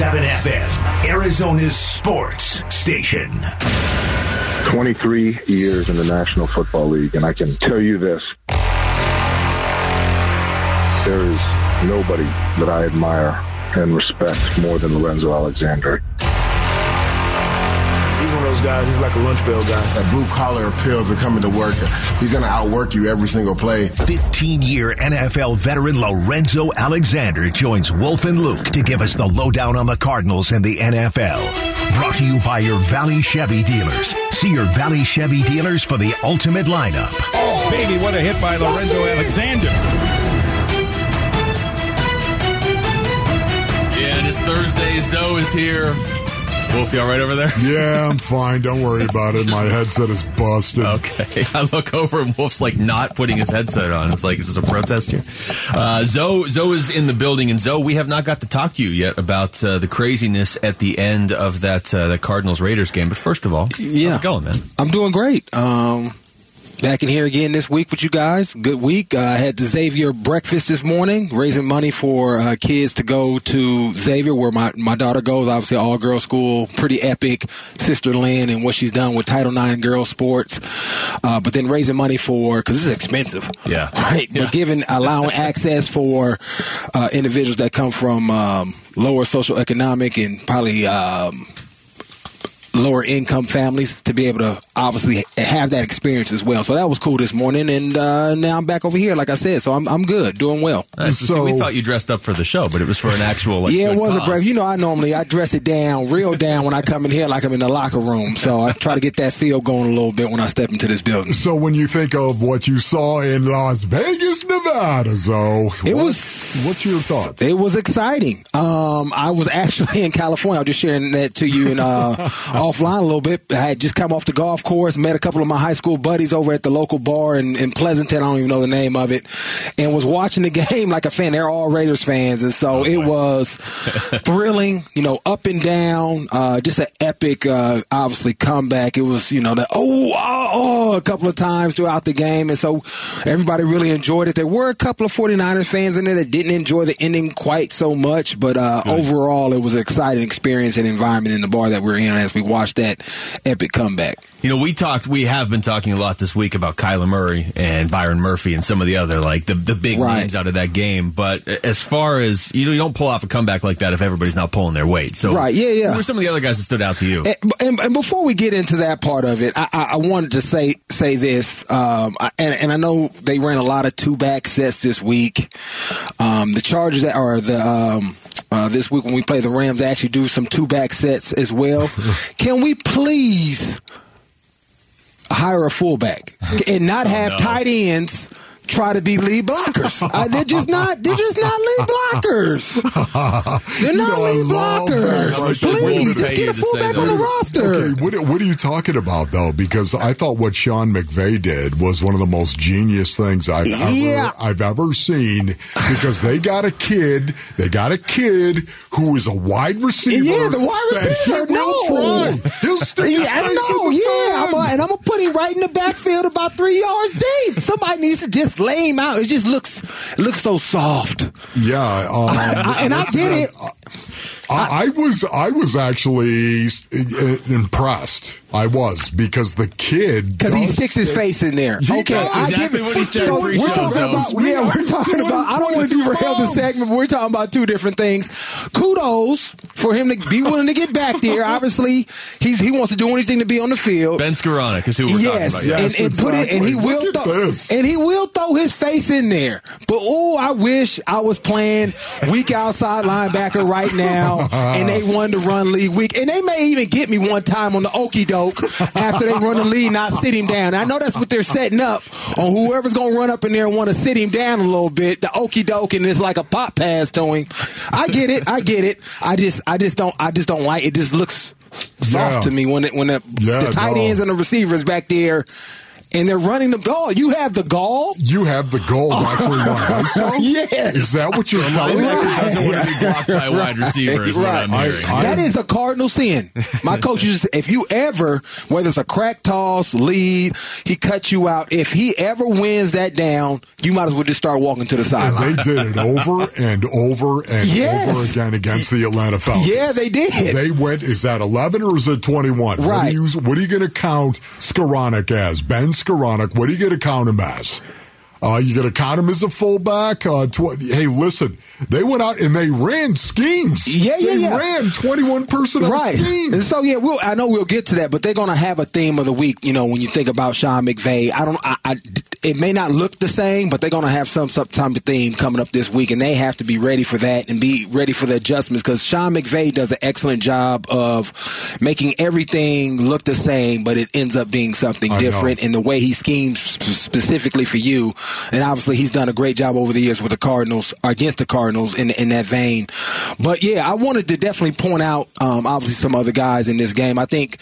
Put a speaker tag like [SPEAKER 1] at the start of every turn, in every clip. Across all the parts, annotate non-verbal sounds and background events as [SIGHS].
[SPEAKER 1] 101.7 FM, Arizona's sports station.
[SPEAKER 2] 23 years in the National Football League, and I can tell you this. There is nobody that I admire and respect more than Lorenzo Alexander.
[SPEAKER 3] He's those guys, he's like a lunch bell guy.
[SPEAKER 4] That blue collar appeal to coming to work. He's going to outwork you every single play.
[SPEAKER 1] 15 year NFL veteran Lorenzo Alexander joins Wolf and Luke to give us the lowdown on the Cardinals and the NFL. Brought to you by your Valley Chevy dealers. See your Valley Chevy dealers for the ultimate lineup.
[SPEAKER 5] Oh, baby, what a hit by Lorenzo Alexander.
[SPEAKER 6] Yeah, it is Thursday. Zoe is here. Wolf, you all right over there? [LAUGHS]
[SPEAKER 7] Yeah, I'm fine. Don't worry about it. My headset is busted.
[SPEAKER 6] Okay. [LAUGHS] I look over and Wolf's like not putting his headset on. It's like, is this a protest here? Uh, Zoe, Zoe is in the building. And Zoe, we have not got to talk to you yet about uh, the craziness at the end of that, uh, that Cardinals Raiders game. But first of all,
[SPEAKER 8] yeah.
[SPEAKER 6] how's it going, man?
[SPEAKER 8] I'm doing great. Um, Back in here again this week with you guys. Good week. Uh, I had the Xavier breakfast this morning, raising money for uh, kids to go to Xavier, where my, my daughter goes. Obviously, all girls school, pretty epic. Sister Lynn and what she's done with Title IX girls sports. Uh, but then raising money for because this is expensive.
[SPEAKER 6] Yeah, [LAUGHS]
[SPEAKER 8] right.
[SPEAKER 6] Yeah.
[SPEAKER 8] But giving allowing access for uh, individuals that come from um, lower social economic and probably. Um, lower income families to be able to obviously have that experience as well. So that was cool this morning, and uh, now I'm back over here, like I said. So I'm I'm good, doing well.
[SPEAKER 6] Nice. So,
[SPEAKER 7] So-
[SPEAKER 6] we thought you dressed up for the show, but it was for an actual. Like,
[SPEAKER 8] yeah, it
[SPEAKER 6] good
[SPEAKER 8] was a break. You know, I normally I dress it down, real down when I come in here, like I'm in the locker room. So I try to get that feel going a little bit when I step into this building.
[SPEAKER 7] So when you think of what you saw in Las Vegas, Nevada, so
[SPEAKER 8] It
[SPEAKER 7] what-
[SPEAKER 8] was.
[SPEAKER 7] What's your thoughts?
[SPEAKER 8] It was exciting. Um, I was actually [LAUGHS] in California. I was just sharing that to you in uh, [LAUGHS] offline a little bit. I had just come off the golf course, met a couple of my high school buddies over at the local bar in, in Pleasanton. I don't even know the name of it, and was watching the [LAUGHS] game like a fan. They're all Raiders fans, and so it was [LAUGHS] thrilling. You know, up and down. Uh, just an epic, uh, obviously comeback. It was you know the oh, oh oh a couple of times throughout the game, and so everybody really enjoyed it. There were a couple of 49ers fans in there that didn't enjoy the ending quite so much, but uh, overall, it was an exciting experience and environment in the bar that we're in as we watched that epic comeback.
[SPEAKER 6] You know, we talked, we have been talking a lot this week about Kyler Murray and Byron Murphy and some of the other, like, the, the big
[SPEAKER 8] Right.
[SPEAKER 6] names out of that game. But as far as, you know, you don't pull off a comeback like that if everybody's not pulling their weight. So,
[SPEAKER 8] Right, yeah, yeah.
[SPEAKER 6] Who were some of the other guys that stood out to you?
[SPEAKER 8] And, and, and before we get into that part of it, I, I, I wanted to say say this, um, and, and I know they ran a lot of two back sets this week. Um, the Chargers that are the um, uh, this week when we play the Rams, they actually do some two back sets as well. [LAUGHS] Can we please hire a fullback and not oh, have
[SPEAKER 6] no.
[SPEAKER 8] tight ends? Try to be lead blockers. [LAUGHS] Uh, they're just not. They're just not lead blockers. [LAUGHS] They're
[SPEAKER 7] You
[SPEAKER 8] not
[SPEAKER 7] know,
[SPEAKER 8] lead blockers. Please, just get a fullback on the roster.
[SPEAKER 7] Okay, what, what are you talking about though? Because I thought what Sean McVay did was one of the most genius things I've
[SPEAKER 8] Yeah.
[SPEAKER 7] ever I've ever seen. Because they got a kid, they got a kid who is a wide receiver.
[SPEAKER 8] Yeah, the wide receiver.
[SPEAKER 7] He will
[SPEAKER 8] No.
[SPEAKER 7] try. He'll [LAUGHS] stick his
[SPEAKER 8] Yeah, I know. Yeah, I'm a, and I'm gonna put him right in the backfield, about three yards deep. Somebody needs to just him out. It just looks, it looks so soft.
[SPEAKER 7] Yeah, um, [LAUGHS]
[SPEAKER 8] I- and I get it.
[SPEAKER 7] I, I was I was actually uh, impressed. I was because the kid
[SPEAKER 8] Because he
[SPEAKER 7] does
[SPEAKER 8] sticks his face in there.
[SPEAKER 7] He
[SPEAKER 8] okay,
[SPEAKER 7] does.
[SPEAKER 8] I
[SPEAKER 6] Exactly
[SPEAKER 8] give it.
[SPEAKER 6] what he said
[SPEAKER 8] so we're talking
[SPEAKER 6] Zones.
[SPEAKER 8] about, yeah, we're talking about. I don't want to derail the
[SPEAKER 7] 222
[SPEAKER 8] segment. But we're talking about two different things. Kudos for him to be willing to get back there. [LAUGHS] Obviously, he's he wants to do anything to be on the field.
[SPEAKER 6] Ben Skowronek is who we're
[SPEAKER 8] yes,
[SPEAKER 6] talking about.
[SPEAKER 7] Yes,
[SPEAKER 8] and, and put it, and he
[SPEAKER 7] exactly.
[SPEAKER 8] will throw,
[SPEAKER 7] this.
[SPEAKER 8] and he will throw his face in there. But oh, I wish I was playing weak outside linebacker right now, and they [LAUGHS] won the run league week, and they may even get me one time on the okey doke after they run the lead, not sit him down. I know that's what they're setting up on whoever's going to run up in there and want to sit him down a little bit, the okey doke, and it's like a pop pass to him. I get it, I get it. I just, I just don't, I just don't like it. Just looks soft
[SPEAKER 7] Yeah.
[SPEAKER 8] to me when it when the,
[SPEAKER 7] Yeah,
[SPEAKER 8] the tight
[SPEAKER 7] no.
[SPEAKER 8] ends and the receivers back there and they're running the ball. You have the gall.
[SPEAKER 7] You have the goal to actually run ISO?
[SPEAKER 8] Yes.
[SPEAKER 7] Is that what you're telling me?
[SPEAKER 6] Linebacker doesn't want to be [LAUGHS] blocked by a wide receiver, is what
[SPEAKER 8] Right.
[SPEAKER 6] I'm hearing.
[SPEAKER 7] I-
[SPEAKER 8] that is a cardinal sin. My coach [LAUGHS] used to if you ever, whether it's a crack toss, lead, he cuts you out. If he ever wins that down, you might as well just start walking to the
[SPEAKER 7] And
[SPEAKER 8] sideline.
[SPEAKER 7] they did it over [LAUGHS] and over and
[SPEAKER 8] Yes.
[SPEAKER 7] over again against the Atlanta Falcons.
[SPEAKER 8] Yeah, they did.
[SPEAKER 7] They went. Is that eleven or is it twenty-one? What
[SPEAKER 8] Right.
[SPEAKER 7] are you, what are you going to count Skowronek as? Ben Skowronek. What are you going to count him as? Uh, you going to count him as a fullback? Uh, tw- hey, listen, they went out and they ran schemes.
[SPEAKER 8] Yeah, yeah,
[SPEAKER 7] they
[SPEAKER 8] yeah.
[SPEAKER 7] ran twenty-one personnel
[SPEAKER 8] Right.
[SPEAKER 7] schemes.
[SPEAKER 8] And so yeah, we'll, I know we'll get to that, but they're going to have a theme of the week. You know, when you think about Sean McVay, I don't. I, I, it may not look the same, but they're going to have some some type of theme coming up this week, and they have to be ready for that and be ready for the adjustments because Sean McVay does an excellent job of making everything look the same, but it ends up being something
[SPEAKER 7] I know.
[SPEAKER 8] different in the way he schemes specifically for you. And obviously, he's done a great job over the years with the Cardinals against the Cardinals in in that vein. But yeah, I wanted to definitely point out um, obviously some other guys in this game. I think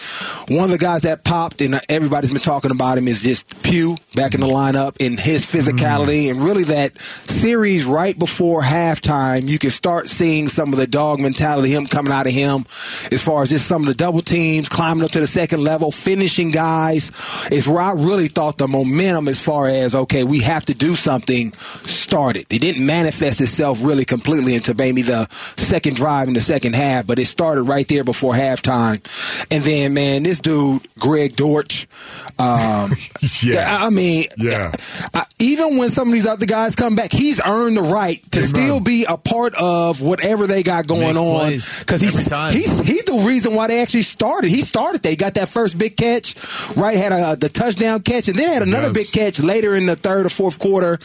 [SPEAKER 8] one of the guys that popped and everybody's been talking about him is just Pugh back in the lineup and his physicality and really that series right before halftime. You can start seeing some of the dog mentality him coming out of him as far as just some of the double teams climbing up to the second level, finishing guys is where I really thought the momentum as far as okay, we have to do something started. It didn't manifest itself really completely until maybe the second drive in the second half, but it started right there before halftime. And then, man, this dude, Greg Dortch, um, [LAUGHS]
[SPEAKER 7] Yeah.
[SPEAKER 8] I I mean,
[SPEAKER 7] Yeah.
[SPEAKER 8] I, even when some of these other guys come back, he's earned the right to
[SPEAKER 7] Amen.
[SPEAKER 8] still be a part of whatever they got going
[SPEAKER 6] Makes
[SPEAKER 8] on because he's he's he's the reason why they actually started. He started. They got that first big catch, right? Had a, the touchdown catch, and then had another
[SPEAKER 7] Yes.
[SPEAKER 8] big catch later in the third or fourth quarter.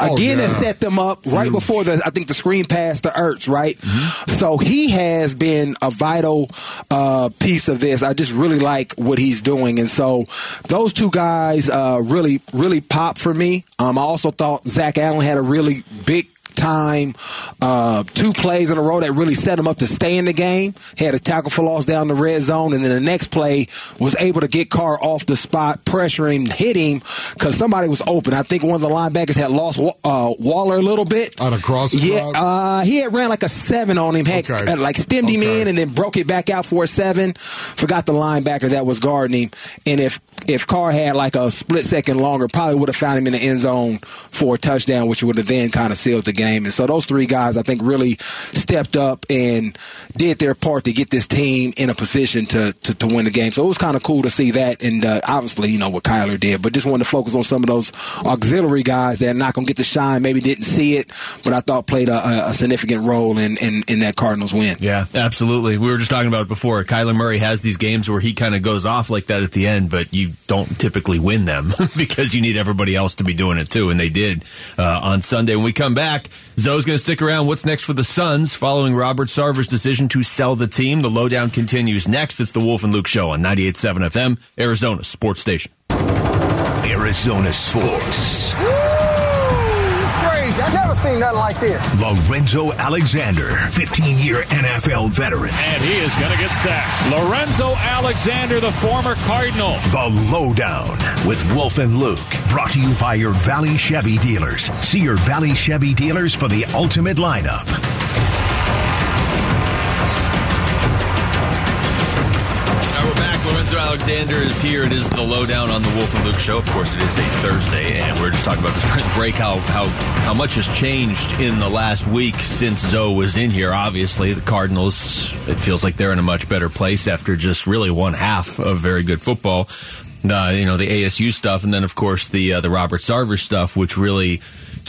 [SPEAKER 7] Oh,
[SPEAKER 8] Again,
[SPEAKER 7] yeah.
[SPEAKER 8] that set them up right
[SPEAKER 7] Huge.
[SPEAKER 8] before the I think the screen pass to Ertz, right?
[SPEAKER 7] Mm-hmm.
[SPEAKER 8] So he has been a vital uh, piece of this. I just really like what he's doing, and so those two guys uh, really really pop for me. Um, I also thought Zach Allen had a really big time uh, two plays in a row that really set him up to stay in the game. He had a tackle for loss down the red zone, and then the next play was able to get Carr off the spot, pressure him, hit him because somebody was open. I think one of the linebackers had lost uh, Waller a little bit.
[SPEAKER 7] On a cross.
[SPEAKER 8] Yeah, uh, he had ran like a seven on him, had,
[SPEAKER 7] Okay.
[SPEAKER 8] uh, like stemmed him in and then broke it back out for a seven. Forgot the linebacker that was guarding him, and if if Carr had like a split second longer, probably would have found him in the end zone for a touchdown, which would have then kind of sealed the game. And so those three guys, I think, really stepped up and did their part to get this team in a position to to, to win the game. So it was kind of cool to see that, and uh, obviously, you know what Kyler did, but just wanted to focus on some of those auxiliary guys that are not going to get the shine. Maybe didn't see it, but I thought played a, a- significant role in, in in that Cardinals win.
[SPEAKER 6] Yeah, absolutely. We were just talking about it before. Kyler Murray has these games where he kind of goes off like that at the end, but you don't typically win them [LAUGHS] because you need everybody else to be doing it too, and they did uh, on Sunday. When we come back, Zoe's going to stick around. What's next for the Suns following Robert Sarver's decision to sell the team? The lowdown continues next. It's the Wolf and Luke Show on 98.7 FM, Arizona Sports Station.
[SPEAKER 1] Arizona Sports.
[SPEAKER 9] Seen nothing like this.
[SPEAKER 1] Lorenzo Alexander, 15 year NFL veteran.
[SPEAKER 5] And he is going to get sacked. Lorenzo Alexander, the former Cardinal.
[SPEAKER 1] The Lowdown with Wolf and Luke. Brought to you by your Valley Chevy dealers. See your Valley Chevy dealers for the ultimate lineup.
[SPEAKER 6] Lorenzo Alexander is here. It is the lowdown on the Wolf and Luke show. Of course, it is a Thursday, and we're just talking about this during the break. How how how much has changed in the last week since Zoe was in here. Obviously, the Cardinals. It feels like they're in a much better place after just really one half of very good football. Uh, you know the ASU stuff, and then of course the uh, the Robert Sarver stuff, which really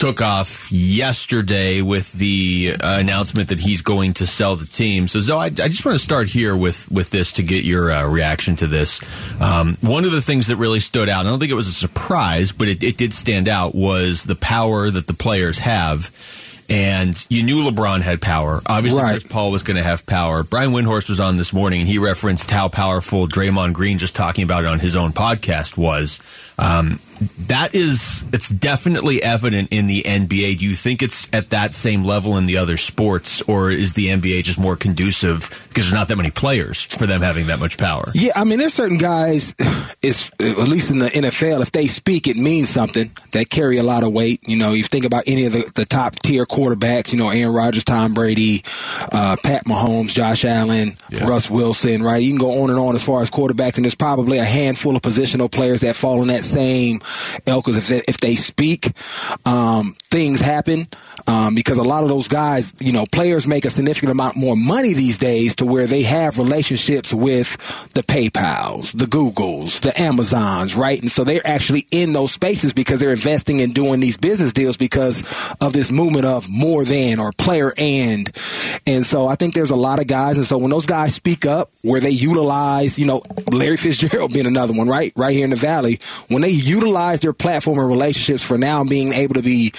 [SPEAKER 6] took off yesterday with the uh, announcement that he's going to sell the team. So, Zoe, I, I just want to start here with with this to get your uh, reaction to this. Um, one of the things that really stood out, I don't think it was a surprise, but it, it did stand out, was the power that the players have. And you knew LeBron had power. Obviously,
[SPEAKER 8] Right.
[SPEAKER 6] Chris Paul was going to have power. Brian Windhorst was on this morning, and he referenced how powerful Draymond Green, just talking about it on his own podcast, was. Um, that is it's definitely evident in the NBA. Do you think it's at that same level in the other sports, or is the NBA just more conducive because there's not that many players for them having that much power?
[SPEAKER 8] Yeah, I mean, there's certain guys, [SIGHS] is at least in the NFL, if they speak, it means something. They carry a lot of weight. You know, you think about any of the, the top tier quarterbacks. You know, Aaron Rodgers, Tom Brady, uh, Pat Mahomes, Josh Allen, yeah. Russ Wilson. Right? You can go on and on as far as quarterbacks, and there's probably a handful of positional players that fall in that same ilk. If they, if they speak, um, things happen. Um, because a lot of those guys, you know, players make a significant amount more money these days to where they have relationships with the PayPal's, the Googles, the Amazons, right? And so they're actually in those spaces because they're investing in doing these business deals because of this movement of more than or player and. And so I think there's a lot of guys. And so when those guys speak up where they utilize, you know, Larry Fitzgerald being another one, right? Right here in the Valley, when they utilize their platform and relationships for now being able to be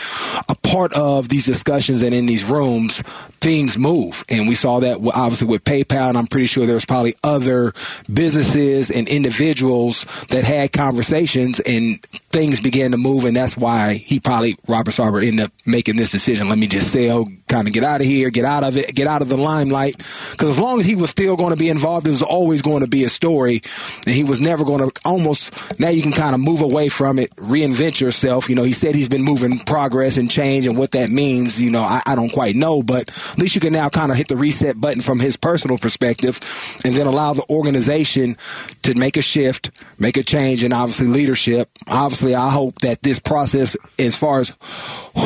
[SPEAKER 8] a part of these discussions and in these rooms, things move. And we saw that obviously with PayPal, and I'm pretty sure there's probably other businesses and individuals that had conversations and things began to move. And that's why he probably, Robert Sarver, ended up making this decision. Let me just sell, kind of get out of here, get out of it, get out of the limelight. Because as long as he was still going to be involved, it was always going to be a story. And he was never going to almost, now you can kind of move away from it, reinvent yourself. You know, he said he's been moving progress and change and what that means, you know, I, I don't quite know, but at least you can now kind of hit the reset button from his personal perspective and then allow the organization to make a shift, make a change, and obviously leadership. Obviously, I hope that this process, as far as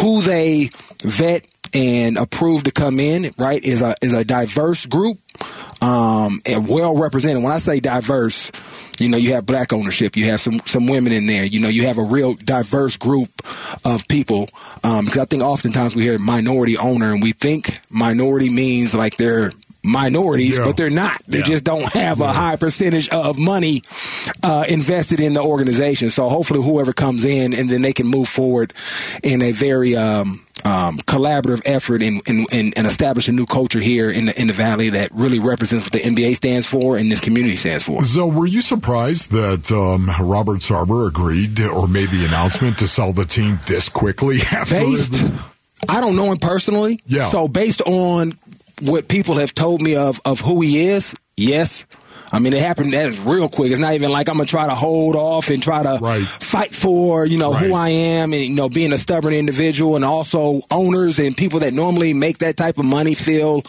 [SPEAKER 8] who they vet and approve to come in, right, is a is a diverse group um, and well represented. When I say diverse, you know, you have black ownership, you have some some women in there, you know, you have a real diverse group of people. Um, because I think oftentimes we hear minority owner, and we think minority means like they're minorities, yeah. but they're not. They yeah. just don't have yeah. a high percentage of money uh, invested in the organization. So hopefully, whoever comes in, and then they can move forward in a very um, um, collaborative effort and establish a new culture here in the in the valley that really represents what the NBA stands for and this community stands for.
[SPEAKER 7] So, were you surprised that um, Robert Sarver agreed or made the announcement to sell the team this quickly? [LAUGHS]
[SPEAKER 8] based, I don't know him personally. Yeah. So, based on what people have told me of of who he is, yes. I mean, it happened that real quick. It's not even like I'm gonna try to hold off and try to right. fight for you know right. who I am and you know being a stubborn individual and also owners and people that normally make that type of money feel.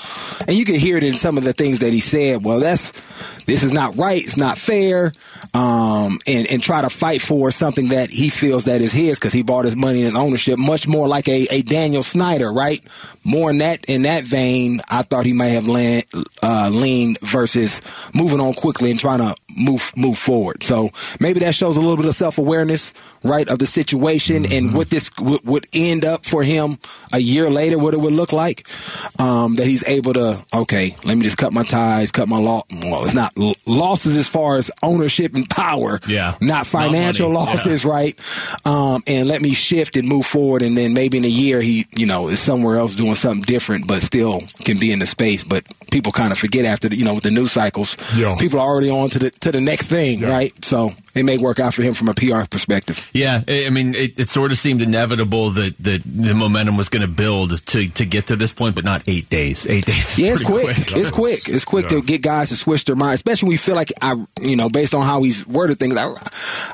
[SPEAKER 8] And you can hear it in some of the things that he said. Well, that's this is not right. It's not fair. Um, and and try to fight for something that he feels that is his because he bought his money and ownership. Much more like a, a Daniel Snyder, right? More in that in that vein. I thought he might have uh, leaned versus moving on on quickly and trying to move move forward. So maybe that shows a little bit of self awareness, right, of the situation mm-hmm. and what this w- would end up for him a year later, what it would look like. Um, that he's able to, okay, let me just cut my ties, cut my law. Well, it's not l- losses as far as ownership and power,
[SPEAKER 6] yeah,
[SPEAKER 8] not financial not losses, yeah. right? Um, and let me shift and move forward, and then maybe in a year he, you know, is somewhere else doing something different, but still can be in the space. But people kind of forget after the, you know, with the news cycles, yeah. people are already on to the to the next thing, yeah. right? So it may work out for him from a PR perspective.
[SPEAKER 6] Yeah, I mean, it, it sort of seemed inevitable that, that the momentum was going to build to to get to this point, but not eight days. Eight days.
[SPEAKER 8] yeah, it's quick. quick. It's quick. It's quick yeah. to get guys to switch their mind, especially when we feel like I, you know, based on how he's worded things. I,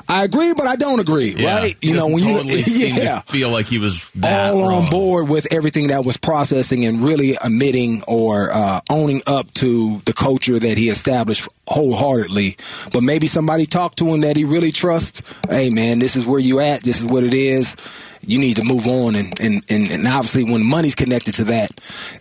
[SPEAKER 8] I agree, but I don't agree. Yeah. Right? You know, when
[SPEAKER 6] totally [LAUGHS] you yeah, feel like he was
[SPEAKER 8] all
[SPEAKER 6] wrong.
[SPEAKER 8] on board with everything that was processing and really admitting or uh, owning up to the culture that he established wholeheartedly. But maybe somebody talked to him that he really trusts. Hey, man, this is where you at. This is what it is. You need to move on, and, and, and, and obviously, when money's connected to that,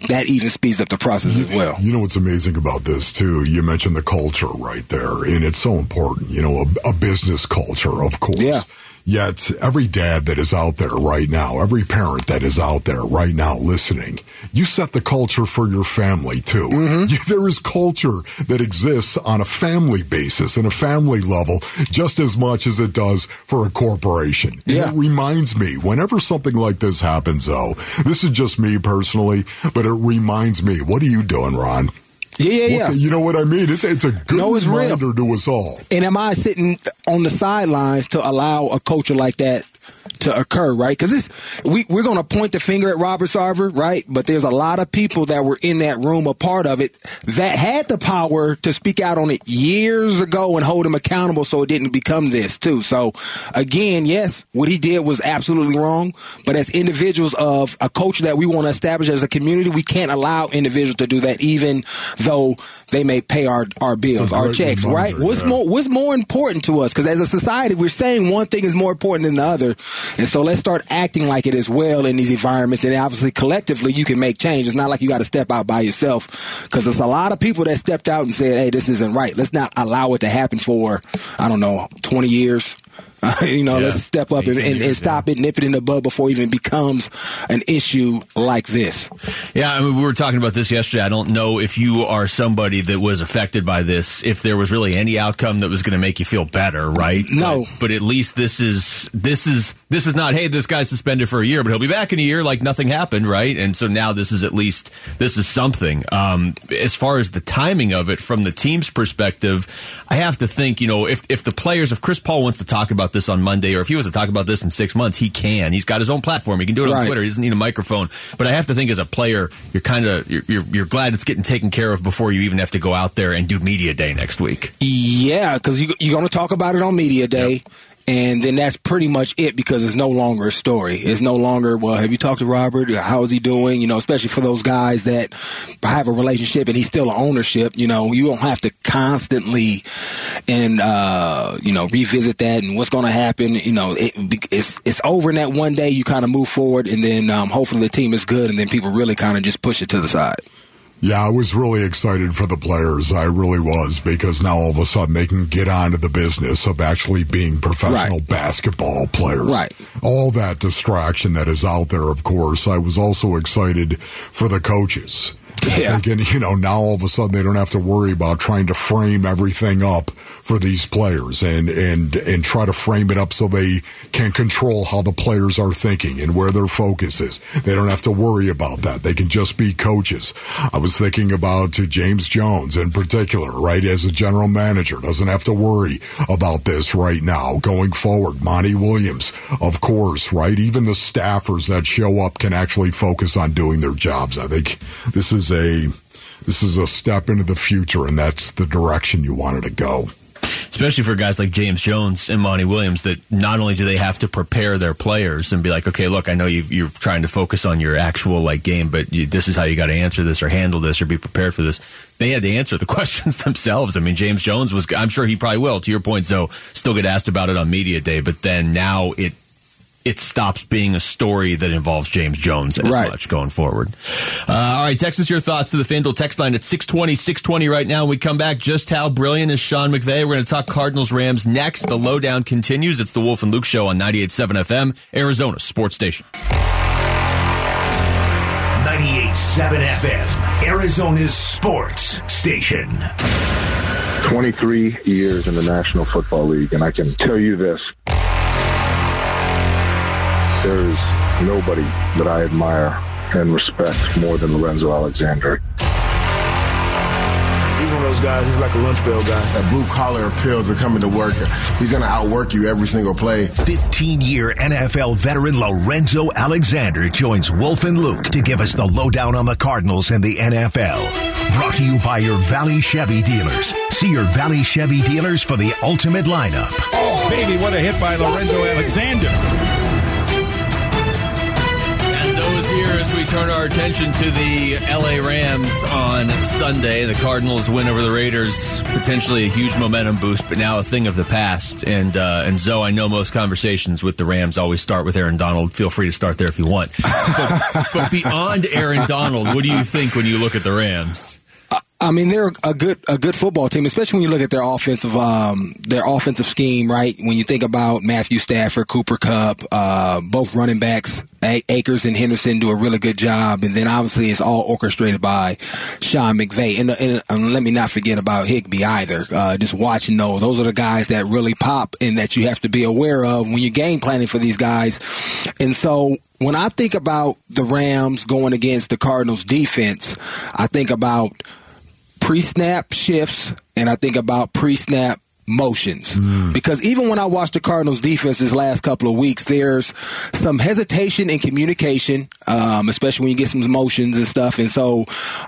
[SPEAKER 8] that even speeds up the process as well.
[SPEAKER 7] You know what's amazing about this too? You mentioned the culture right there, and it's so important. You know, a, a business culture, of course.
[SPEAKER 8] Yeah
[SPEAKER 7] Yet every dad that is out there right now, every parent that is out there right now listening, you set the culture for your family too. Mm-hmm. [LAUGHS] There is culture that exists on a family basis and a family level just as much as it does for a corporation.
[SPEAKER 8] Yeah.
[SPEAKER 7] And it reminds me, whenever something like this happens though, this is just me personally, but it reminds me, what are you doing, Ron?
[SPEAKER 8] Yeah, yeah, yeah.
[SPEAKER 7] You know what I mean? It's, it's a good
[SPEAKER 8] No, it's real.
[SPEAKER 7] reminder to us all.
[SPEAKER 8] And am I sitting on the sidelines to allow a culture like that to occur, right? Because we we're going to point the finger at Robert Sarver, right? But there's a lot of people that were in that room, a part of it, that had the power to speak out on it years ago and hold him accountable, so it didn't become this too. So again, yes, what he did was absolutely wrong. But as individuals of a culture that we want to establish as a community, we can't allow individuals to do that, even though they may pay our our bills, our checks, right? What's
[SPEAKER 7] yeah.
[SPEAKER 8] more what's more important to us? Because as a society, we're saying one thing is more important than the other, and so let's start acting like it as well in these environments. And obviously, collectively, you can make change. It's not like you got to step out by yourself, because there's a lot of people that stepped out and said, "Hey, this isn't right. Let's not allow it to happen for I don't know, 20 years." [LAUGHS] you know,
[SPEAKER 6] Yeah.
[SPEAKER 8] let's step up and, and, and stop it, nip it in the bud before it even becomes an issue like this.
[SPEAKER 6] Yeah, I mean, we were talking about this yesterday. I don't know if you are somebody that was affected by this, if there was really any outcome that was going to make you feel better, right?
[SPEAKER 8] No.
[SPEAKER 6] But, but at least this is this is this is not. Hey, this guy's suspended for a year, but he'll be back in a year, like nothing happened, right? And so now this is at least this is something. Um, as far as the timing of it, from the team's perspective, I have to think, you know, if if the players, if Chris Paul wants to talk about this on Monday, or if he wants to talk about this in six months, he can. He's got his own platform. He can do it on
[SPEAKER 8] Right.
[SPEAKER 6] Twitter. He doesn't need a microphone. But I have to think as a player, you're kind of you're, you're you're glad it's getting taken care of before you even have to go out there and do media day next week.
[SPEAKER 8] Yeah, because you, you're going to talk about it on media day. And then that's pretty much it because it's no longer a story. It's no longer, well, have you talked to Robert? How is he doing? You know, especially for those guys that have a relationship and he's still an ownership. You know, you don't have to constantly and, uh, you know, revisit that and what's going to happen. You know, it, it's, it's over in that one day. You kind of move forward and then um, hopefully the team is good and then people really kind of just push it to the side.
[SPEAKER 7] Yeah, I was really excited for the players. I really was because now all of a sudden they can get on to the business of actually being professional
[SPEAKER 8] Right.
[SPEAKER 7] basketball players.
[SPEAKER 8] Right.
[SPEAKER 7] All that distraction that is out there, of course. I was also excited for the coaches.
[SPEAKER 8] Yeah.
[SPEAKER 7] Thinking, you know, now all of a sudden they don't have to worry about trying to frame everything up for these players and, and, and try to frame it up so they can control how the players are thinking and where their focus is. They don't have to worry about that. They can just be coaches. I was thinking about to James Jones in particular, right? As a general manager, doesn't have to worry about this right now going forward. Monty Williams, of course, right? Even the staffers that show up can actually focus on doing their jobs. I think this is a, this is a step into the future and that's the direction you wanted to go.
[SPEAKER 6] Especially for guys like James Jones and Monty Williams, that not only do they have to prepare their players and be like, okay, look, I know you, you're trying to focus on your actual like game, but you, this is how you got to answer this or handle this or be prepared for this. They had to answer the [LAUGHS] questions themselves. I mean, James Jones was, I'm sure he probably will. To your point, so still get asked about it on media day, but then now it it stops being a story that involves James Jones as
[SPEAKER 8] Right.
[SPEAKER 6] much going forward. Uh, all right, text us your thoughts to the FanDuel text line at 620, 620 right now. When we come back, just how brilliant is Sean McVay? We're going to talk Cardinals Rams next. The lowdown continues. It's the Wolf and Luke Show on 98.7 FM, Arizona Sports Station.
[SPEAKER 1] 98.7 FM, Arizona's sports station.
[SPEAKER 2] 23 years in the National Football League, and I can tell you this. There is nobody that I admire and respect more than Lorenzo Alexander.
[SPEAKER 3] He's one of those guys. He's like a lunch bell guy.
[SPEAKER 4] That blue collar appeal to coming to work. He's going to outwork you every single play.
[SPEAKER 1] 15 year NFL veteran Lorenzo Alexander joins Wolf and Luke to give us the lowdown on the Cardinals and the NFL. Brought to you by your Valley Chevy dealers. See your Valley Chevy dealers for the ultimate lineup.
[SPEAKER 10] Oh, baby, what a hit by Lorenzo Alexander.
[SPEAKER 6] As here, as we turn our attention to the LA Rams on Sunday, the Cardinals win over the Raiders, potentially a huge momentum boost, but now a thing of the past. And uh, and Zoe, I know most conversations with the Rams always start with Aaron Donald. Feel free to start there if you want. But, but beyond Aaron Donald, what do you think when you look at the Rams?
[SPEAKER 8] I mean, they're a good a good football team, especially when you look at their offensive um, their offensive scheme. Right when you think about Matthew Stafford, Cooper Kupp, uh, both running backs, A- Akers and Henderson do a really good job, and then obviously it's all orchestrated by Sean McVay. And, and, and let me not forget about Higbee either. Uh, just watching those, those are the guys that really pop and that you have to be aware of when you're game planning for these guys. And so when I think about the Rams going against the Cardinals defense, I think about pre-snap shifts and I think about pre-snap motions. Because even when I watch the Cardinals defense this last couple of weeks, there's some hesitation in communication, um, especially when you get some motions and stuff. And so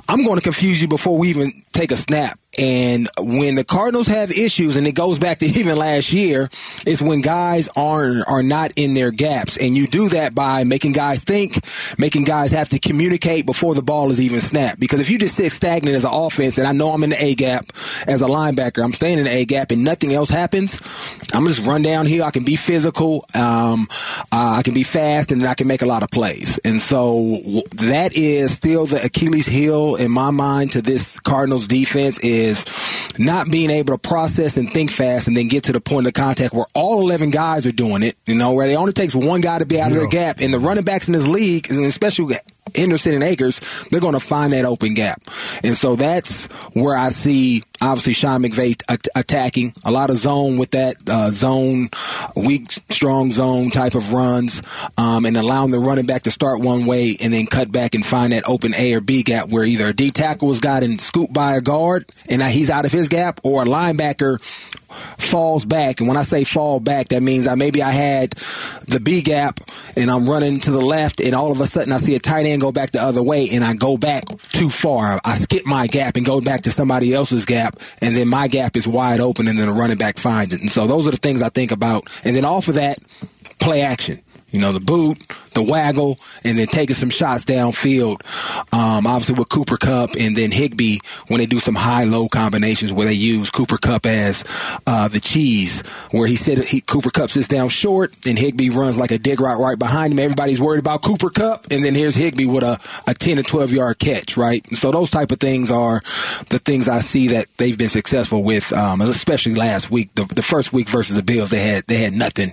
[SPEAKER 8] I'm going to confuse you before we even take a snap. And when the Cardinals have issues, and it goes back to [LAUGHS] even last year, is when guys are are not in their gaps, and you do that by making guys think, making guys have to communicate before the ball is even snapped. Because if you just sit stagnant as an offense, and I know I'm in the A gap as a linebacker, I'm staying in the A gap, and nothing else happens, I'm just run down here. I can be physical, um, uh, I can be fast, and I can make a lot of plays. And so that is still the Achilles heel in my mind to this Cardinals defense is not being able to process and think fast and then get to the point of contact where all 11 guys are doing it, you know, where it only takes one guy to be out of the gap. And the running backs in this league, and especially Henderson and Akers, they're going to find that open gap. And so that's where I see, obviously, Sean McVay at- attacking a lot of zone with that uh, zone, weak, strong zone type of runs, um, and allowing the running back to start one way and then cut back and find that open A or B gap where either a D tackle has gotten scooped by a guard and now he's out of his gap, or a linebacker falls back. And when I say fall back, that means I maybe I had the B gap and I'm running to the left, and all of a sudden I see a tight end go back the other way, and I go back too far. I skip my gap and go back to somebody else's gap, and then my gap is wide open, and then the running back finds it. And so those are the things I think about. And then off of that, play action. You know, the boot, the waggle, and then taking some shots downfield. Um, obviously with Cooper Kupp and then Higbee when they do some high-low combinations where they use Cooper Kupp as uh, the cheese, where he said he, Cooper Kupp sits down short and Higbee runs like a dig route right behind him. Everybody's worried about Cooper Kupp, and then here's Higbee with a, a 10 to 12 yard catch, right? And so those type of things are the things I see that they've been successful with, um, especially last week. The, the first week versus the Bills, they had they had nothing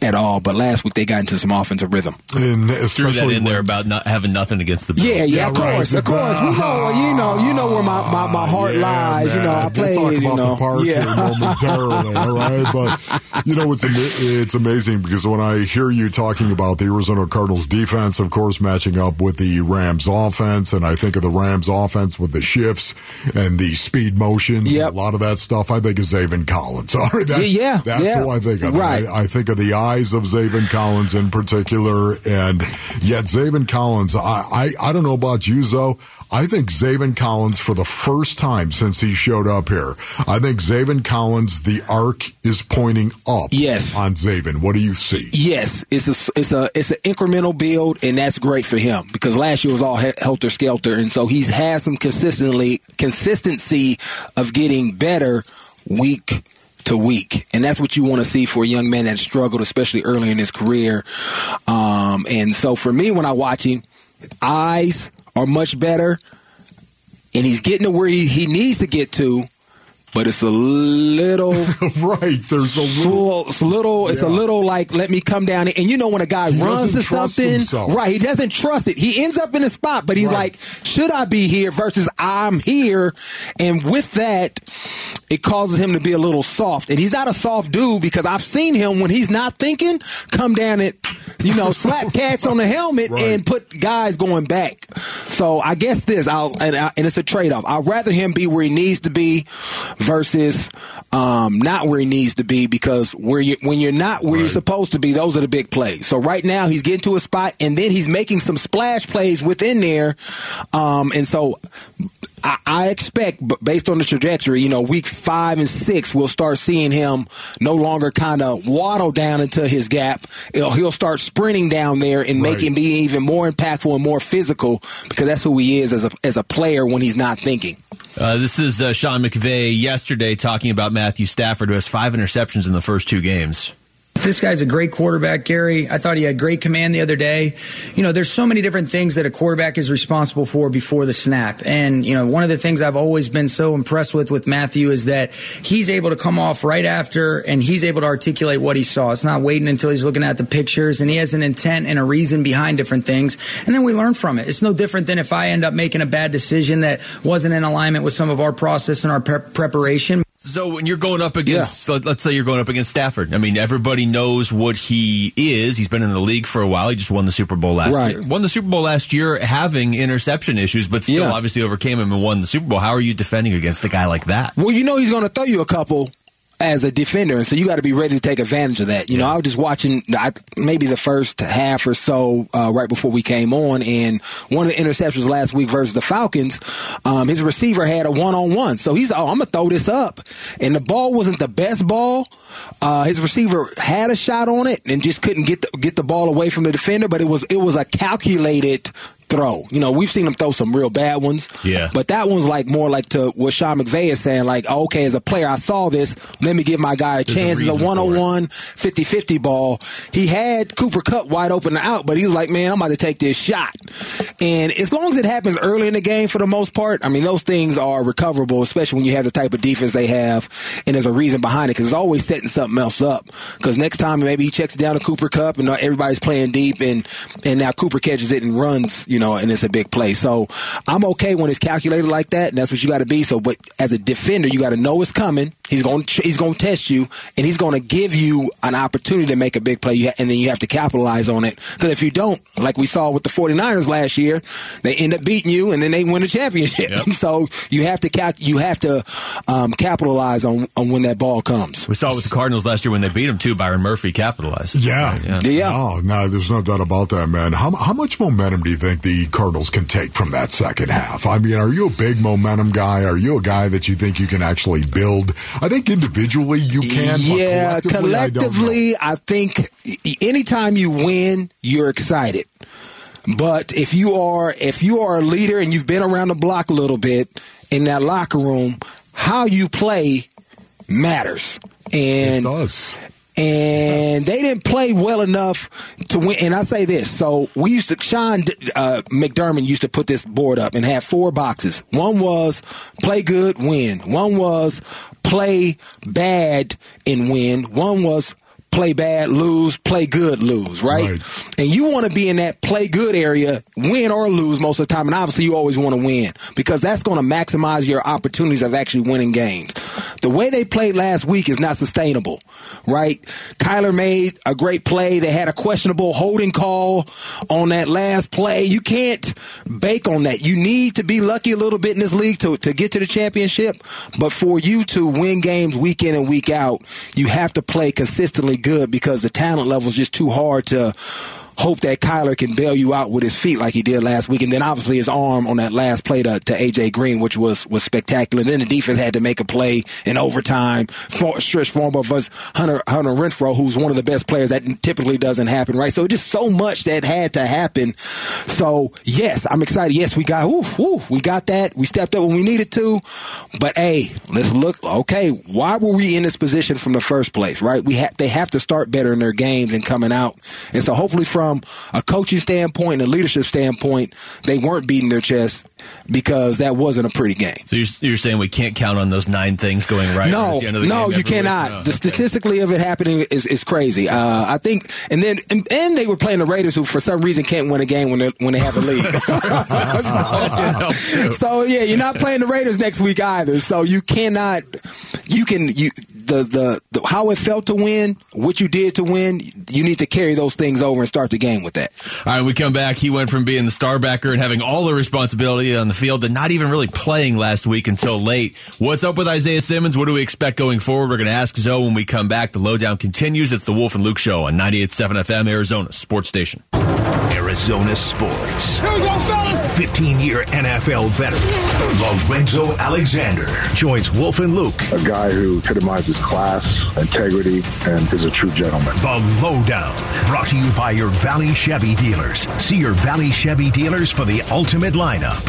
[SPEAKER 8] at all, but last week they got into some offensive rhythm.
[SPEAKER 7] And
[SPEAKER 6] Threw that in there about not having nothing against the Bills.
[SPEAKER 8] Yeah, yeah, of
[SPEAKER 7] right,
[SPEAKER 8] course, of course. We know, you know, you know where my, my, my heart
[SPEAKER 7] Yeah,
[SPEAKER 8] lies. You know, I
[SPEAKER 7] We'll
[SPEAKER 8] played.
[SPEAKER 7] talk
[SPEAKER 8] you know,
[SPEAKER 7] the park
[SPEAKER 8] yeah.
[SPEAKER 7] here momentarily, all right? But you know, it's it's amazing because when I hear you talking about the Arizona Cardinals defense, of course, matching up with the Rams offense, and I think of the Rams offense with the shifts and the speed motions,
[SPEAKER 8] Yep.
[SPEAKER 7] a lot of that stuff. I think of Zaven Collins. [LAUGHS] All right, that's,
[SPEAKER 8] Yeah, yeah,
[SPEAKER 7] that's
[SPEAKER 8] yeah.
[SPEAKER 7] who I think of.
[SPEAKER 8] Right.
[SPEAKER 7] I, I think of the eyes of Zaven Collins in particular, and yet Zaven Collins. I, I I don't know about you, Zoe. I think Zaven Collins for the first time since he showed up here. I think Zaven Collins, the arc is pointing up.
[SPEAKER 8] Yes.
[SPEAKER 7] on Zaven. What do you see?
[SPEAKER 8] Yes, it's a it's a it's an incremental build, and that's great for him because last year was all helter skelter, and so he's had some consistently consistency of getting better week to week, and that's what you want to see for a young man that struggled, especially early in his career. Um, and so for me, when I watch him, eyes are much better, and he's getting to where he, he needs to get to. But it's a little [LAUGHS]
[SPEAKER 7] right. There's a
[SPEAKER 8] little, it's a little, it's a little like let me come down. And you know when a guy
[SPEAKER 7] He
[SPEAKER 8] runs to something,
[SPEAKER 7] himself.
[SPEAKER 8] right? He doesn't trust it. He ends up in a spot, but he's like, should I be here versus I'm here? And with that, it causes him to be a little soft. And he's not a soft dude because I've seen him when he's not thinking come down it, you know, [LAUGHS] slap cats on the helmet and put guys going back. So I guess this, I'll and, I, and it's a trade off. I'd rather him be where he needs to be versus um, not where he needs to be because where you when you're not where you're supposed to be, those are the big plays. So right now he's getting to a spot and then he's making some splash plays within there, um, and so. I, I expect, based on the trajectory, you know, week five and six, we'll start seeing him no longer kind of waddle down into his gap. He'll, he'll start sprinting down there and making be even more impactful and more physical because that's who he is as a as a player when he's not thinking.
[SPEAKER 6] Uh, this is uh, Sean McVay yesterday talking about Matthew Stafford, who has five interceptions in the first two games.
[SPEAKER 11] This guy's a great quarterback, Gary. I thought he had great command the other day. You know, there's so many different things that a quarterback is responsible for before the snap. And, you know, one of the things I've always been so impressed with with Matthew is that he's able to come off right after and he's able to articulate what he saw. It's not waiting until he's looking at the pictures and he has an intent and a reason behind different things. And then we learn from it. It's no different than if I end up making a bad decision that wasn't in alignment with some of our process and our prep preparation.
[SPEAKER 6] So when you're going up against, let, us say you're going up against Stafford. I mean, everybody knows what he is. He's been in the league for a while. He just won the Super Bowl last
[SPEAKER 8] Right.
[SPEAKER 6] year. Won the Super Bowl last year, having interception issues, but still
[SPEAKER 8] Yeah.
[SPEAKER 6] obviously overcame him and won the Super Bowl. How are you defending against a guy like that?
[SPEAKER 8] Well, you know he's going to throw you a couple as a defender, and so you got to be ready to take advantage of that. You know, I was just watching I, maybe the first half or so uh, right before we came on, and one of the interceptions last week versus the Falcons, um, his receiver had a one-on-one, so he's oh I'm gonna throw this up, and the ball wasn't the best ball. Uh, his receiver had a shot on it and just couldn't get the, get the ball away from the defender, but it was it was a calculated throw. You know, we've seen him throw some real bad ones.
[SPEAKER 6] Yeah.
[SPEAKER 8] But that one's like more like to what Sean McVay is saying, like, okay, as a player, I saw this. Let me give my guy a
[SPEAKER 6] There's
[SPEAKER 8] chance. It's a
[SPEAKER 6] reason for it.
[SPEAKER 8] 101, 50 50 ball. He had Cooper Kupp wide open out, but he was like, man, I'm about to take this shot. And as long as it happens early in the game for the most part, I mean, those things are recoverable, especially when you have the type of defense they have. And there's a reason behind it because it's always setting something else up. Because next time maybe he checks it down to Cooper Kupp and uh, everybody's playing deep and, and now Cooper catches it and runs, you know, and it's a big play. So I'm okay when it's calculated like that, and that's what you got to be. So, but as a defender, you got to know it's coming. He's going to he's going to test you, and he's going to give you an opportunity to make a big play, and then you have to capitalize on it. Because if you don't, like we saw with the 49ers last year, they end up beating you, and then they win the championship.
[SPEAKER 6] Yep. [LAUGHS]
[SPEAKER 8] so you have to cal- you have to um, capitalize on, on when that ball comes.
[SPEAKER 6] We saw it with the Cardinals last year when they beat him too. Byron Murphy capitalized.
[SPEAKER 7] Yeah.
[SPEAKER 6] Yeah.
[SPEAKER 8] Yeah.
[SPEAKER 7] No, no, there's no doubt about that, man. How, how much momentum do you think the Cardinals can take from that second half? I mean, are you a big momentum guy? Are you a guy that you think you can actually build? I think individually you can.
[SPEAKER 8] yeah,
[SPEAKER 7] but collectively, I
[SPEAKER 8] collectively, I, think anytime you win, you're excited. But if you are if you are a leader and you've been around the block a little bit in that locker room, how you play matters.
[SPEAKER 7] It
[SPEAKER 8] And
[SPEAKER 7] does.
[SPEAKER 8] And they didn't play well enough to win. And I say this: so we used to Sean uh, McDermott used to put this board up and have four boxes. One was play good, win. One was play bad and win. One was play bad, lose, play good, lose, right?
[SPEAKER 7] Right.
[SPEAKER 8] And you want to be in that play good area, win or lose most of the time. And obviously, you always want to win because that's going to maximize your opportunities of actually winning games. The way they played last week is not sustainable, right? Kyler made a great play. They had a questionable holding call on that last play. You can't bake on that. You need to be lucky a little bit in this league to, to get to the championship. But for you to win games week in and week out, you have to play consistently good because the talent level is just too hard to hope that Kyler can bail you out with his feet like he did last week. And then obviously his arm on that last play to, to AJ Green, which was, was spectacular. then the defense had to make a play in overtime. For, stretch form of us, Hunter, Hunter Renfrow, who's one of the best players that typically doesn't happen, right? So just so much that had to happen. So yes, I'm excited. Yes, we got, oof, oof, we got that. We stepped up when we needed to. But hey, let's look, okay, why were we in this position from the first place, right? We have, they have to start better in their games and coming out. And so hopefully from a coaching standpoint and a leadership standpoint, they weren't beating their chest because that wasn't a pretty game.
[SPEAKER 6] So you're, you're saying we can't count on those nine things going right?
[SPEAKER 8] No,
[SPEAKER 6] at the end of the
[SPEAKER 8] no, you cannot.
[SPEAKER 6] No.
[SPEAKER 8] The statistically of it happening is, is crazy. Uh, I think, and then and, and they were playing the Raiders, who for some reason can't win a game when they when they have a lead. [LAUGHS] [LAUGHS] so, so, yeah, you're not playing the Raiders next week either. So you cannot. You can you the, the the how it felt to win, what you did to win. You need to carry those things over and start the game with that.
[SPEAKER 6] All right, we come back. He went from being the star backer and having all the responsibility on the field to not even really playing last week until late. What's up with Isaiah Simmons? What do we expect going forward? We're going to ask Zoe when we come back. The lowdown continues. It's the Wolf and Luke Show on 98.7 FM, Arizona Sports Station.
[SPEAKER 1] Arizona sports. 15 year NFL veteran Lorenzo Alexander joins Wolf and Luke.
[SPEAKER 2] A guy who epitomizes class, integrity, and is a true gentleman.
[SPEAKER 1] The Lowdown, brought to you by your Valley Chevy dealers. See your Valley Chevy dealers for the ultimate lineup.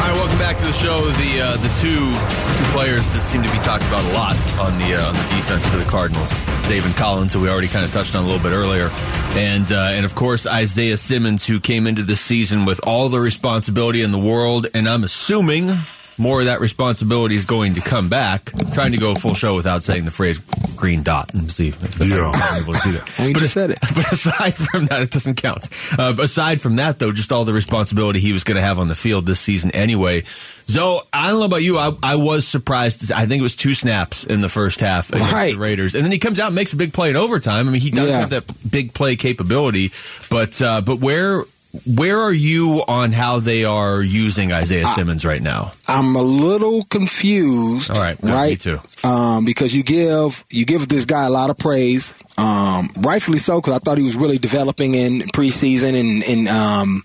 [SPEAKER 6] All right, welcome back to the show. The uh, the two two players that seem to be talked about a lot on the uh, on the defense for the Cardinals, Zaven Collins, who we already kind of touched on a little bit earlier, and uh, and of course Isaiah Simmons, who came into this season with all the responsibility in the world, and I'm assuming more of that responsibility is going to come back. trying to go full show without saying the phrase green dot and see if they're
[SPEAKER 7] Yeah.
[SPEAKER 6] able to do that.
[SPEAKER 8] Well, you just said it. [LAUGHS]
[SPEAKER 6] But aside from that, it doesn't count. Uh, aside from that, though, just all the responsibility he was going to have on the field this season anyway. So I don't know about you. I, I was surprised. I think it was two snaps in the first half against
[SPEAKER 8] Right.
[SPEAKER 6] the Raiders, and then he comes out and makes a big play in overtime. I mean, he does
[SPEAKER 8] Yeah.
[SPEAKER 6] have that big play capability, but uh, but where where are you on how they are using Isaiah Simmons right now?
[SPEAKER 8] I'm a little confused.
[SPEAKER 6] All right, no,
[SPEAKER 8] right?
[SPEAKER 6] me too.
[SPEAKER 8] Um, because you give you give this guy a lot of praise, um, rightfully so, because I thought he was really developing in preseason and and um,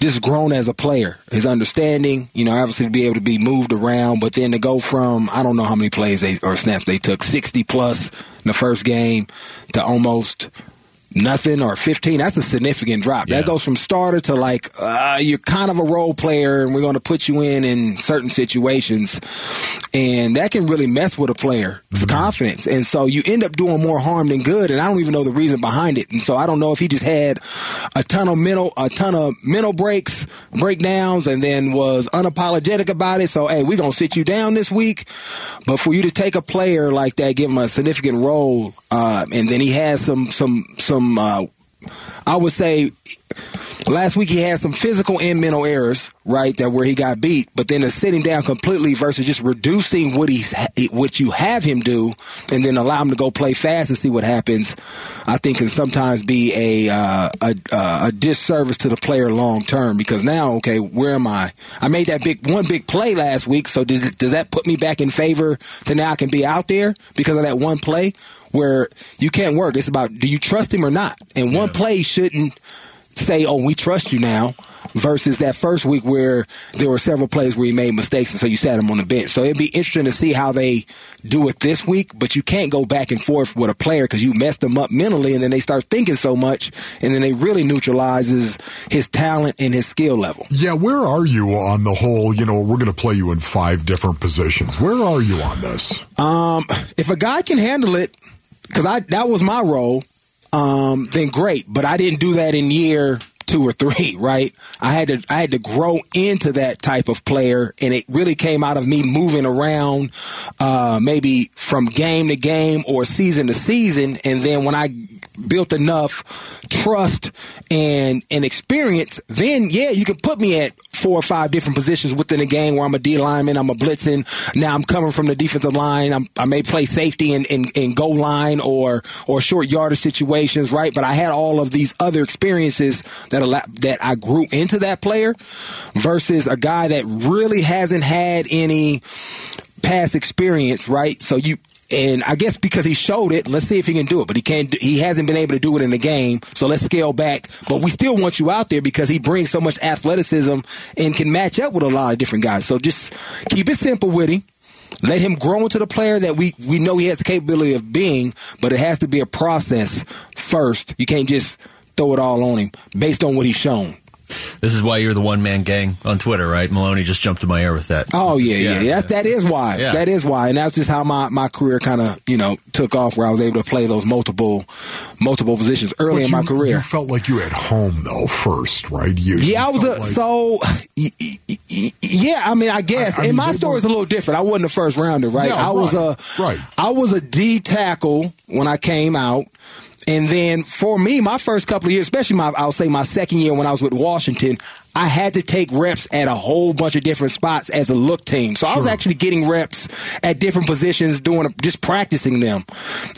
[SPEAKER 8] just grown as a player. His understanding, you know, obviously to be able to be moved around, but then to go from I don't know how many plays they or snaps they took, 60 plus in the first game to almost nothing or 15 that's a significant drop.
[SPEAKER 6] Yeah.
[SPEAKER 8] that goes from starter to like uh, you're kind of a role player and we're going to put you in in certain situations. And that can really mess with a player's confidence. And so you end up doing more harm than good and i don't even know the reason behind it. And so i don't know if he just had a ton of mental a ton of mental breaks breakdowns and then was unapologetic about it. So hey we're going to sit you down this week. But for you to take a player like that give him a significant role uh, and then he has some some some uh, I would say last week he had some physical and mental errors, right? That where he got beat, but then to sit him down completely versus just reducing what he's what you have him do, and then allow him to go play fast and see what happens. I think can sometimes be a uh, a, uh, a disservice to the player long term because now, okay, where am I? I made that big one big play last week, so does, does that put me back in favor to now I can be out there because of that one play? Where you can't work. It's about do you trust him or not? And one play shouldn't say, "Oh, we trust you now," versus that first week where there were several plays where he made mistakes, and so you sat him on the bench. So it'd be interesting to see how they do it this week. But you can't go back and forth with a player because you messed them up mentally, and then they start thinking so much, and then they really neutralizes his talent and his skill level.
[SPEAKER 7] Yeah, where are you on the whole? You know, we're going to play you in five different positions. Where are you on this?
[SPEAKER 8] Um, if a guy can handle it, because I that was my role, um, then great. But I didn't do that in year two or three, [LAUGHS] right? I had to I had to grow into that type of player, and it really came out of me moving around, uh, maybe from game to game or season to season, and then when I built enough trust and and experience, then yeah, you can put me at four or five different positions within a game where I'm a D lineman, I'm a blitzing. Now I'm coming from the defensive line. I'm, I may play safety in, in, in goal line or or short yardage situations, right? But I had all of these other experiences that allow, that I grew into that player versus a guy that really hasn't had any past experience, right? So you and I guess because he showed it, let's see if he can do it. But he can't. He hasn't been able to do it in the game. So let's scale back. But we still want you out there because he brings so much athleticism and can match up with a lot of different guys. So just keep it simple with him. Let him grow into the player that we, we know he has the capability of being, but it has to be a process first. You can't just throw it all on him based on what he's shown.
[SPEAKER 6] This is why you're the one man gang on Twitter, right? Maloney just jumped in my ear with that.
[SPEAKER 8] Oh yeah, yeah, yeah. That, that is why.
[SPEAKER 6] Yeah.
[SPEAKER 8] That is why, and that's just how my, my career kind of you know took off, where I was able to play those multiple multiple positions early
[SPEAKER 7] But
[SPEAKER 8] in my
[SPEAKER 7] you-
[SPEAKER 8] career.
[SPEAKER 7] You felt like you at home though first, right? You,
[SPEAKER 8] Yeah, I was a,
[SPEAKER 7] like-
[SPEAKER 8] so. Yeah, I mean, I guess,
[SPEAKER 7] I- I
[SPEAKER 8] and
[SPEAKER 7] mean,
[SPEAKER 8] my
[SPEAKER 7] they
[SPEAKER 8] story is a little different. I wasn't a first rounder, right?
[SPEAKER 7] Yeah,
[SPEAKER 8] I was a
[SPEAKER 7] right, right.
[SPEAKER 8] I was a D tackle when I came out, and then for me, my first couple of years, especially my I'll say my second year when I was with Washington, I had to take reps at a whole bunch of different spots as a look team. So I was actually getting reps at different positions, doing just practicing them.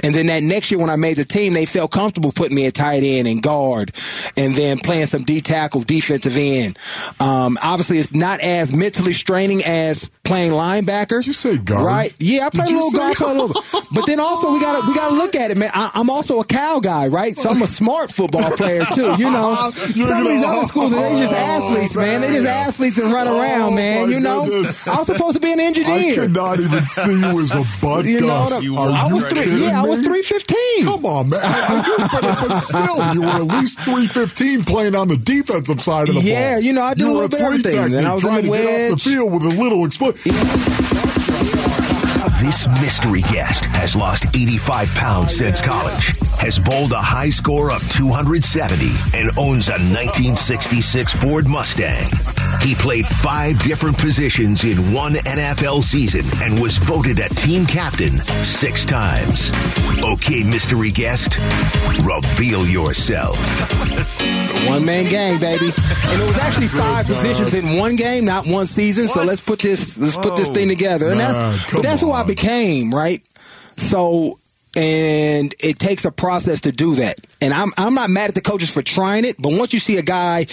[SPEAKER 8] And then that next year when I made the team, they felt comfortable putting me at tight end and guard, and then playing some D tackle, defensive end. Um, obviously, it's not as mentally straining as playing linebacker. Did
[SPEAKER 7] you say guard?
[SPEAKER 8] Right? Yeah, I play a little guard, play a little. But then also we got to we got to look at it, man. I, I'm also a Cal guy, right? So I'm a smart football player too. You know, [LAUGHS] some of these other schools they just
[SPEAKER 7] Oh,
[SPEAKER 8] athletes, man. They just athletes and run
[SPEAKER 7] Oh,
[SPEAKER 8] around, man. You know,
[SPEAKER 7] goodness.
[SPEAKER 8] I was supposed to be an
[SPEAKER 7] I
[SPEAKER 8] engineer.
[SPEAKER 7] could not even see you as a [LAUGHS] butt
[SPEAKER 8] You know, I-
[SPEAKER 6] You
[SPEAKER 8] I
[SPEAKER 7] you
[SPEAKER 8] was three.
[SPEAKER 7] kidding
[SPEAKER 8] Yeah, I was three fifteen.
[SPEAKER 7] Come on, man. but, [LAUGHS] but still, you were at least 315 playing on the defensive side of the ball.
[SPEAKER 8] Yeah, you know, I did a little bit of everything. Then I was in
[SPEAKER 7] trying to get off the field with a little explosion.
[SPEAKER 1] This mystery guest has lost 85 pounds since college, has bowled a high score of 270, and owns a 1966 Ford Mustang. He played five different positions in one NFL season and was voted a team captain six times. Okay, mystery guest, reveal yourself.
[SPEAKER 8] One man gang, baby. And it was actually five positions in one game, not one season. So let's put this let's put this thing together. And that's
[SPEAKER 7] come
[SPEAKER 8] but that's who I became, right? So and it takes a process to do that. And I'm I'm not mad at the coaches for trying it, but once you see a guy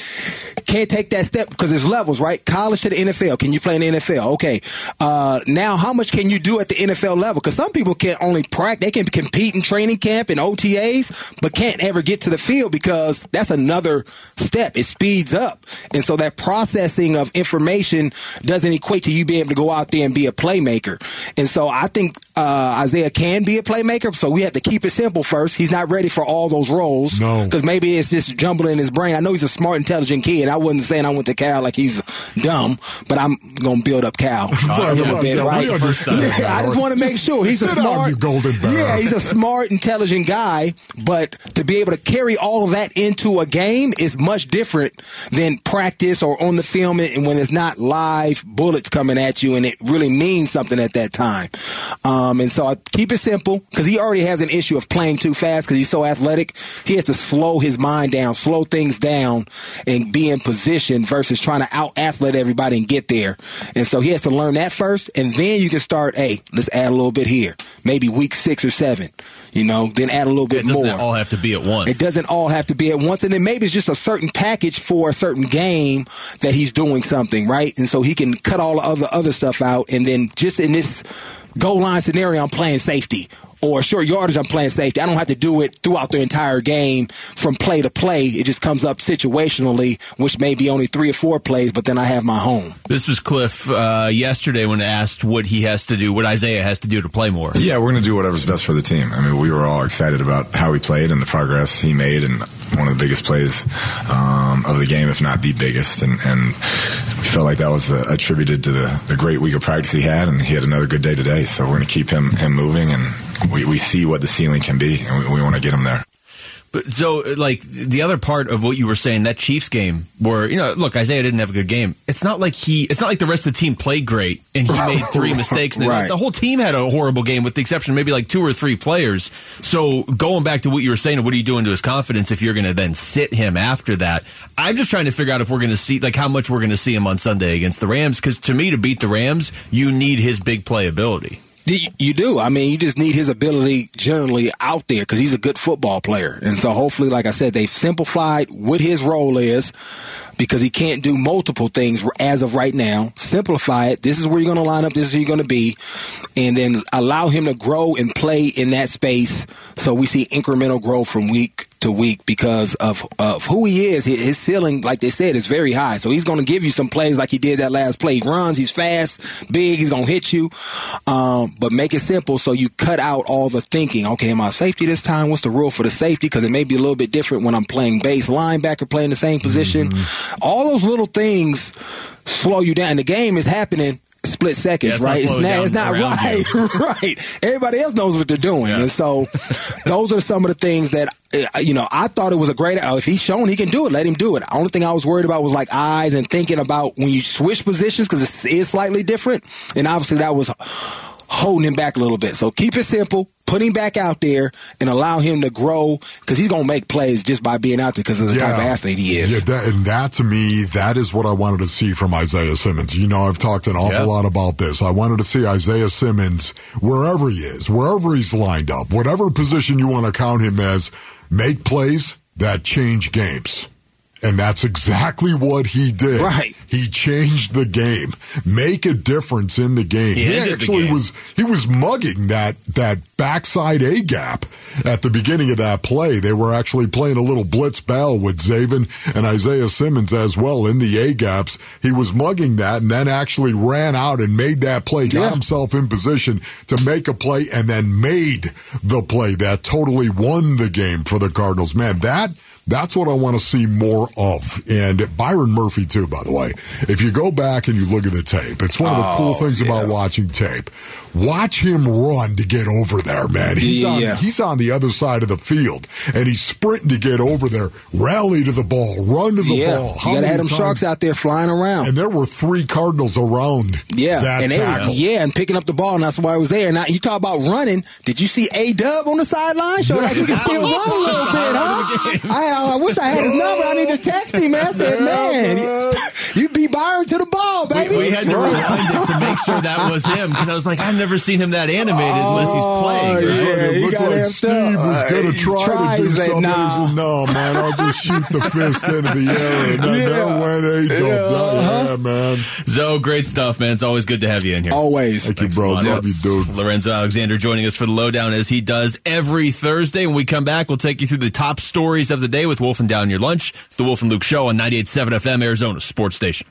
[SPEAKER 8] can't take that step because there's levels, right? College to the NFL. Can you play in the NFL? Okay. Uh, now, how much can you do at the NFL level? Because some people can only practice, they can compete in training camp and OTAs, but can't ever get to the field because that's another step. It speeds up. And so that processing of information doesn't equate to you being able to go out there and be a playmaker. And so I think uh, Isaiah can be a playmaker. So we have to keep it simple first. He's not ready for all those roles.
[SPEAKER 7] No.
[SPEAKER 8] Because maybe it's just jumbling in his brain. I know he's a smart, intelligent kid. I wasn't saying I went to Cal like he's dumb, but I'm going to build up Cal. [LAUGHS]
[SPEAKER 7] Well,
[SPEAKER 8] a
[SPEAKER 7] yeah,
[SPEAKER 8] bit,
[SPEAKER 7] yeah,
[SPEAKER 8] right? [LAUGHS] Yeah. I just want to make sure he's a smart, yeah, he's a smart, intelligent guy. But to be able to carry all of that into a game is much different than practice or on the film, and when it's not live bullets coming at you, and it really means something at that time. Um, Um, and so I keep it simple because he already has an issue of playing too fast because he's so athletic. He has to slow his mind down, slow things down, and be in position versus trying to out athlete everybody and get there. And so he has to learn that first, and then you can start. Hey, let's add a little bit here. Maybe week six or seven. You know, then add a little bit more.
[SPEAKER 6] It doesn't
[SPEAKER 8] more.
[SPEAKER 6] all have to be at once.
[SPEAKER 8] It doesn't all have to be at once, and then maybe it's just a certain package for a certain game that he's doing something right, and so he can cut all the other other stuff out, and then just in this goal line scenario, I'm playing safety. Or short yardage, I'm playing safety. I don't have to do it throughout the entire game from play to play. It just comes up situationally, which may be only three or four plays, but then I have my home.
[SPEAKER 6] This was Cliff uh, yesterday when asked what he has to do, what Isaiah has to do to play more.
[SPEAKER 12] Yeah, we're going to do whatever's best for the team. I mean, we were all excited about how he played and the progress he made, and one of the biggest plays um, of the game, if not the biggest. And, and we felt like that was uh, attributed to the, the great week of practice he had, and he had another good day today. So we're going to keep him him moving, and we, we see what the ceiling can be, and we, we want to get him there.
[SPEAKER 6] But so, like the other part of what you were saying, that Chiefs game, where you know, look, Isaiah didn't have a good game. It's not like he, it's not like the rest of the team played great and he made [LAUGHS] three mistakes. And
[SPEAKER 8] Right.
[SPEAKER 6] The whole team had a horrible game, with the exception of maybe like two or three players. So going back to what you were saying, what are you doing to his confidence if you're going to then sit him after that? I'm just trying to figure out if we're going to see like how much we're going to see him on Sunday against the Rams. Because to me, to beat the Rams, you need his big playability.
[SPEAKER 8] You do. I mean, you just need his ability generally out there because he's a good football player. And so hopefully, like I said, they've simplified what his role is because he can't do multiple things as of right now. Simplify it. This is where you're going to line up. This is where you're going to be. And then allow him to grow and play in that space so we see incremental growth from week to week because of, of who he is. His ceiling, like they said, is very high. So he's going to give you some plays like he did that last play. He runs, he's fast, big, he's going to hit you. Um, but make it simple so you cut out all the thinking. Okay, am I safety this time? What's the rule for the safety? Because it may be a little bit different when I'm playing base linebacker, playing the same position. All those little things slow you down. The game is happening split seconds,
[SPEAKER 6] Yeah,
[SPEAKER 8] right? It's not, it's not right, [LAUGHS] right. Everybody else knows what they're doing, and so those are some of the things that uh, you know. I thought it was a great. Uh, if he's shown he can do it, let him do it. The only thing I was worried about was like eyes and thinking about when you switch positions because it is slightly different, and obviously that was holding him back a little bit. So keep it simple. Put him back out there and allow him to grow because he's going to make plays just by being out there because of the type of athlete he is.
[SPEAKER 7] Yeah, that, and that to me, that is what I wanted to see from Isaiah Simmons. You know, I've talked an awful
[SPEAKER 6] Yeah.
[SPEAKER 7] lot about this. I wanted to see Isaiah Simmons wherever he is, wherever he's lined up, whatever position you want to count him as, make plays that change games. And that's exactly what he did.
[SPEAKER 8] Right.
[SPEAKER 7] He changed the game. Make a difference in the game.
[SPEAKER 6] He the
[SPEAKER 7] actually
[SPEAKER 6] game.
[SPEAKER 7] was he was mugging that that backside A gap at the beginning of that play. They were actually playing a little blitz bell with Zaven and Isaiah Simmons as well in the A gaps. He was mugging that and then actually ran out and made that play, got
[SPEAKER 8] Yeah.
[SPEAKER 7] himself in position to make a play and then made the play that totally won the game for the Cardinals. Man, that That's what I want to see more of. And Byron Murphy, too, by the way. If you go back and you look at the tape, it's one of the oh, cool
[SPEAKER 8] Oh,
[SPEAKER 7] things
[SPEAKER 8] yeah.
[SPEAKER 7] about watching tape. Watch him run to get over there, man. He's on
[SPEAKER 8] Yeah.
[SPEAKER 7] he's on the other side of the field and he's sprinting to get over there. Rally to the ball, run to the
[SPEAKER 8] yeah,
[SPEAKER 7] ball. How
[SPEAKER 8] you have them sharks out there flying around.
[SPEAKER 7] And there were three Cardinals around.
[SPEAKER 8] Yeah,
[SPEAKER 7] that
[SPEAKER 8] and
[SPEAKER 7] tackle.
[SPEAKER 8] yeah, and picking up the ball, and that's why I was there. Now you talk about running. Did you see A Dub on the sideline? Show like he can still [LAUGHS] run a little bit, huh? I, I wish I had his number. I need to text him. Man, I said, [LAUGHS] man, [LAUGHS] you, you beat Byron to the ball, baby.
[SPEAKER 6] We, we had to rewind it to make sure that was him because I was like, I've never seen him that animated unless he's playing.
[SPEAKER 8] Oh,
[SPEAKER 6] right?
[SPEAKER 8] yeah, he
[SPEAKER 7] looked
[SPEAKER 8] got
[SPEAKER 7] like
[SPEAKER 8] amped
[SPEAKER 7] Steve
[SPEAKER 8] up.
[SPEAKER 7] was going
[SPEAKER 8] Uh,
[SPEAKER 7] to try
[SPEAKER 8] tried.
[SPEAKER 7] to do something.
[SPEAKER 8] nah.
[SPEAKER 7] He said, no, man, I'll just shoot the fist into the air. And then
[SPEAKER 8] Yeah.
[SPEAKER 7] that went a dub.
[SPEAKER 8] Yeah,
[SPEAKER 7] Yeah, man.
[SPEAKER 6] Zoe, great stuff, man. It's always good to have you in here.
[SPEAKER 8] Always.
[SPEAKER 7] Thank you, bro. Love you, dude.
[SPEAKER 6] Lorenzo Alexander joining us for the lowdown as he does every Thursday. When we come back, we'll take you through the top stories of the day with Wolf and Down Your Lunch. It's the Wolf and Luke Show on 98.7 FM, Arizona Sports Station.